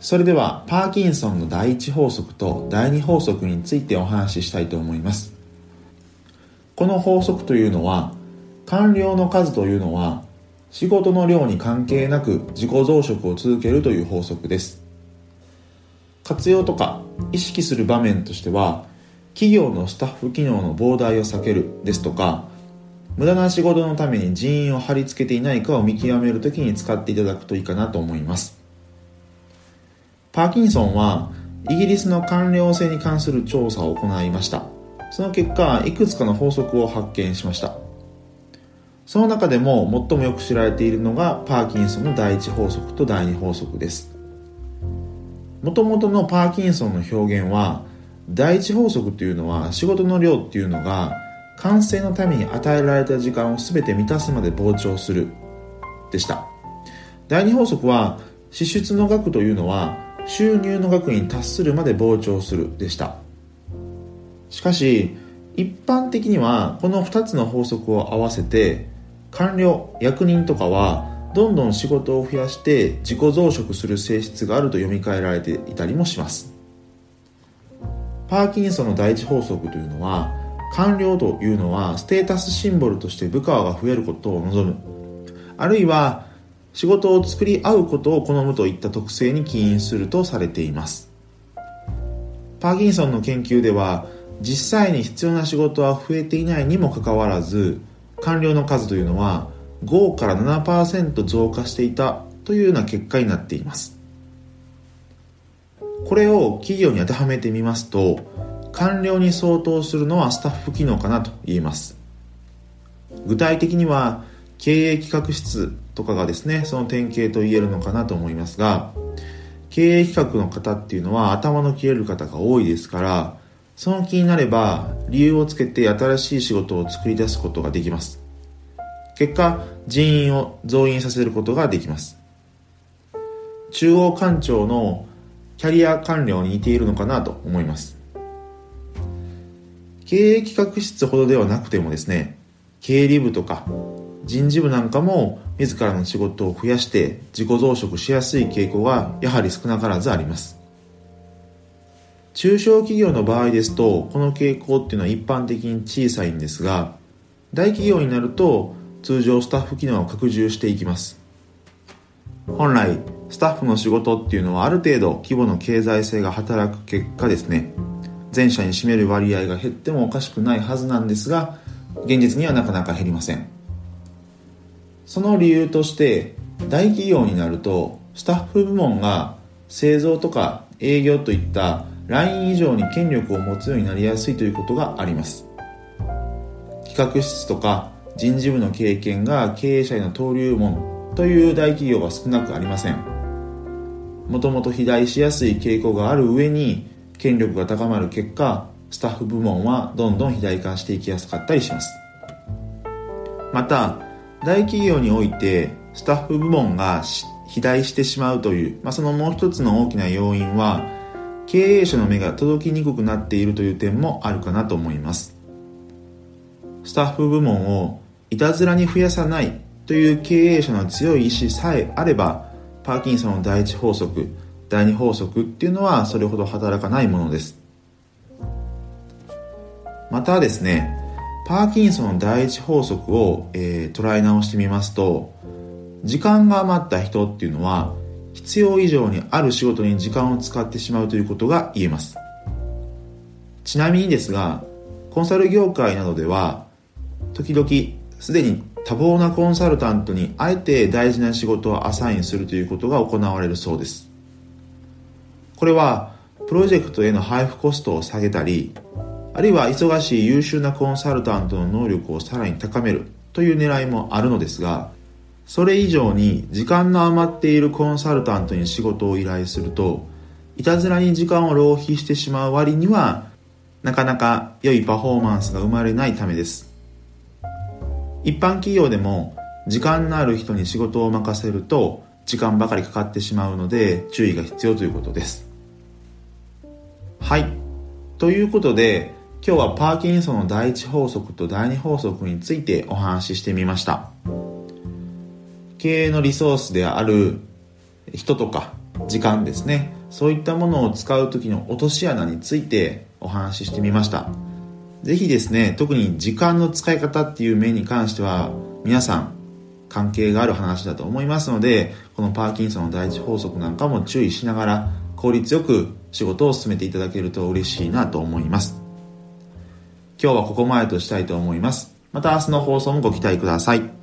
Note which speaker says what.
Speaker 1: それではパーキンソンの第一法則と第二法則についてお話ししたいと思います。この法則というのは官僚の数というのは仕事の量に関係なく自己増殖を続けるという法則です。活用とか意識する場面としては企業のスタッフ機能の膨大を避けるですとか無駄な仕事のために人員を貼り付けていないかを見極めるときに使っていただくといいかなと思います。パーキンソンはイギリスの官僚性に関する調査を行いました。その結果いくつかの法則を発見しました。その中でも最もよく知られているのがパーキンソンの第一法則と第二法則です。もともとのパーキンソンの表現は第一法則というのは仕事の量っていうのが完成のために与えられた時間を全て満たすまで膨張するでした。第二法則は支出の額というのは収入の額に達するまで膨張するでした。しかし一般的にはこの2つの法則を合わせて官僚役人とかはどんどん仕事を増やして自己増殖する性質があると読み替えられていたりもします。パーキンソンの第一法則というのは官僚というのはステータスシンボルとして部下が増えることを望む。あるいは仕事を作り合うことを好むといった特性に起因するとされています。パーキンソンの研究では実際に必要な仕事は増えていないにもかかわらず官僚の数というのは5から7%増加していたというような結果になっています。これを企業に当てはめてみますと官僚に相当するのはスタッフ機能かなと言えます。具体的には経営企画室とかがですねその典型と言えるのかなと思いますが経営企画の方っていうのは頭の切れる方が多いですからその気になれば理由をつけて新しい仕事を作り出すことができます。結果人員を増員させることができます。中央官庁のキャリア官僚に似ているのかなと思います。経営企画室ほどではなくてもですね経理部とか人事部なんかも自らの仕事を増やして自己増殖しやすい傾向がやはり少なからずあります。中小企業の場合ですとこの傾向っていうのは一般的に小さいんですが大企業になると通常スタッフ機能を拡充していきます。本来スタッフの仕事っていうのはある程度規模の経済性が働く結果ですね。全社に占める割合が減ってもおかしくないはずなんですが現実にはなかなか減りません。その理由として大企業になるとスタッフ部門が製造とか営業といったライン以上に権力を持つようになりやすいということがあります。企画室とか人事部の経験が経営者への登竜門という大企業は少なくありません。もともと肥大しやすい傾向がある上に権力が高まる結果スタッフ部門はどんどん肥大化していきやすかったりします。また大企業においてスタッフ部門が肥大してしまうという、まあ、そのもう一つの大きな要因は経営者の目が届きにくくなっているという点もあるかなと思います。スタッフ部門をいたずらに増やさないという経営者の強い意志さえあればパーキンソンの第一法則第二法則っていうのはそれほど働かないものです。またですねパーキンソン第一法則を、えー、捉え直してみますと時間が余った人っていうのは必要以上にある仕事に時間を使ってしまうということが言えます。ちなみにですがコンサル業界などでは時々すでに多忙なコンサルタントにあえて大事な仕事をアサインするということが行われるそうです。これはプロジェクトへの配布コストを下げたりあるいは忙しい優秀なコンサルタントの能力をさらに高めるという狙いもあるのですが、それ以上に時間の余っているコンサルタントに仕事を依頼すると、いたずらに時間を浪費してしまう割には、なかなか良いパフォーマンスが生まれないためです。一般企業でも時間のある人に仕事を任せると時間ばかりかかってしまうので注意が必要ということです。はい。ということで、今日はパーキンソンの第一法則と第二法則についてお話ししてみました。経営のリソースである人とか時間ですね。そういったものを使う時の落とし穴についてお話ししてみました。ぜひですね特に時間の使い方っていう面に関しては皆さん関係がある話だと思いますのでこのパーキンソンの第一法則なんかも注意しながら効率よく仕事を進めていただけると嬉しいなと思います。今日はここまでとしたいと思います。また明日の放送もご期待ください。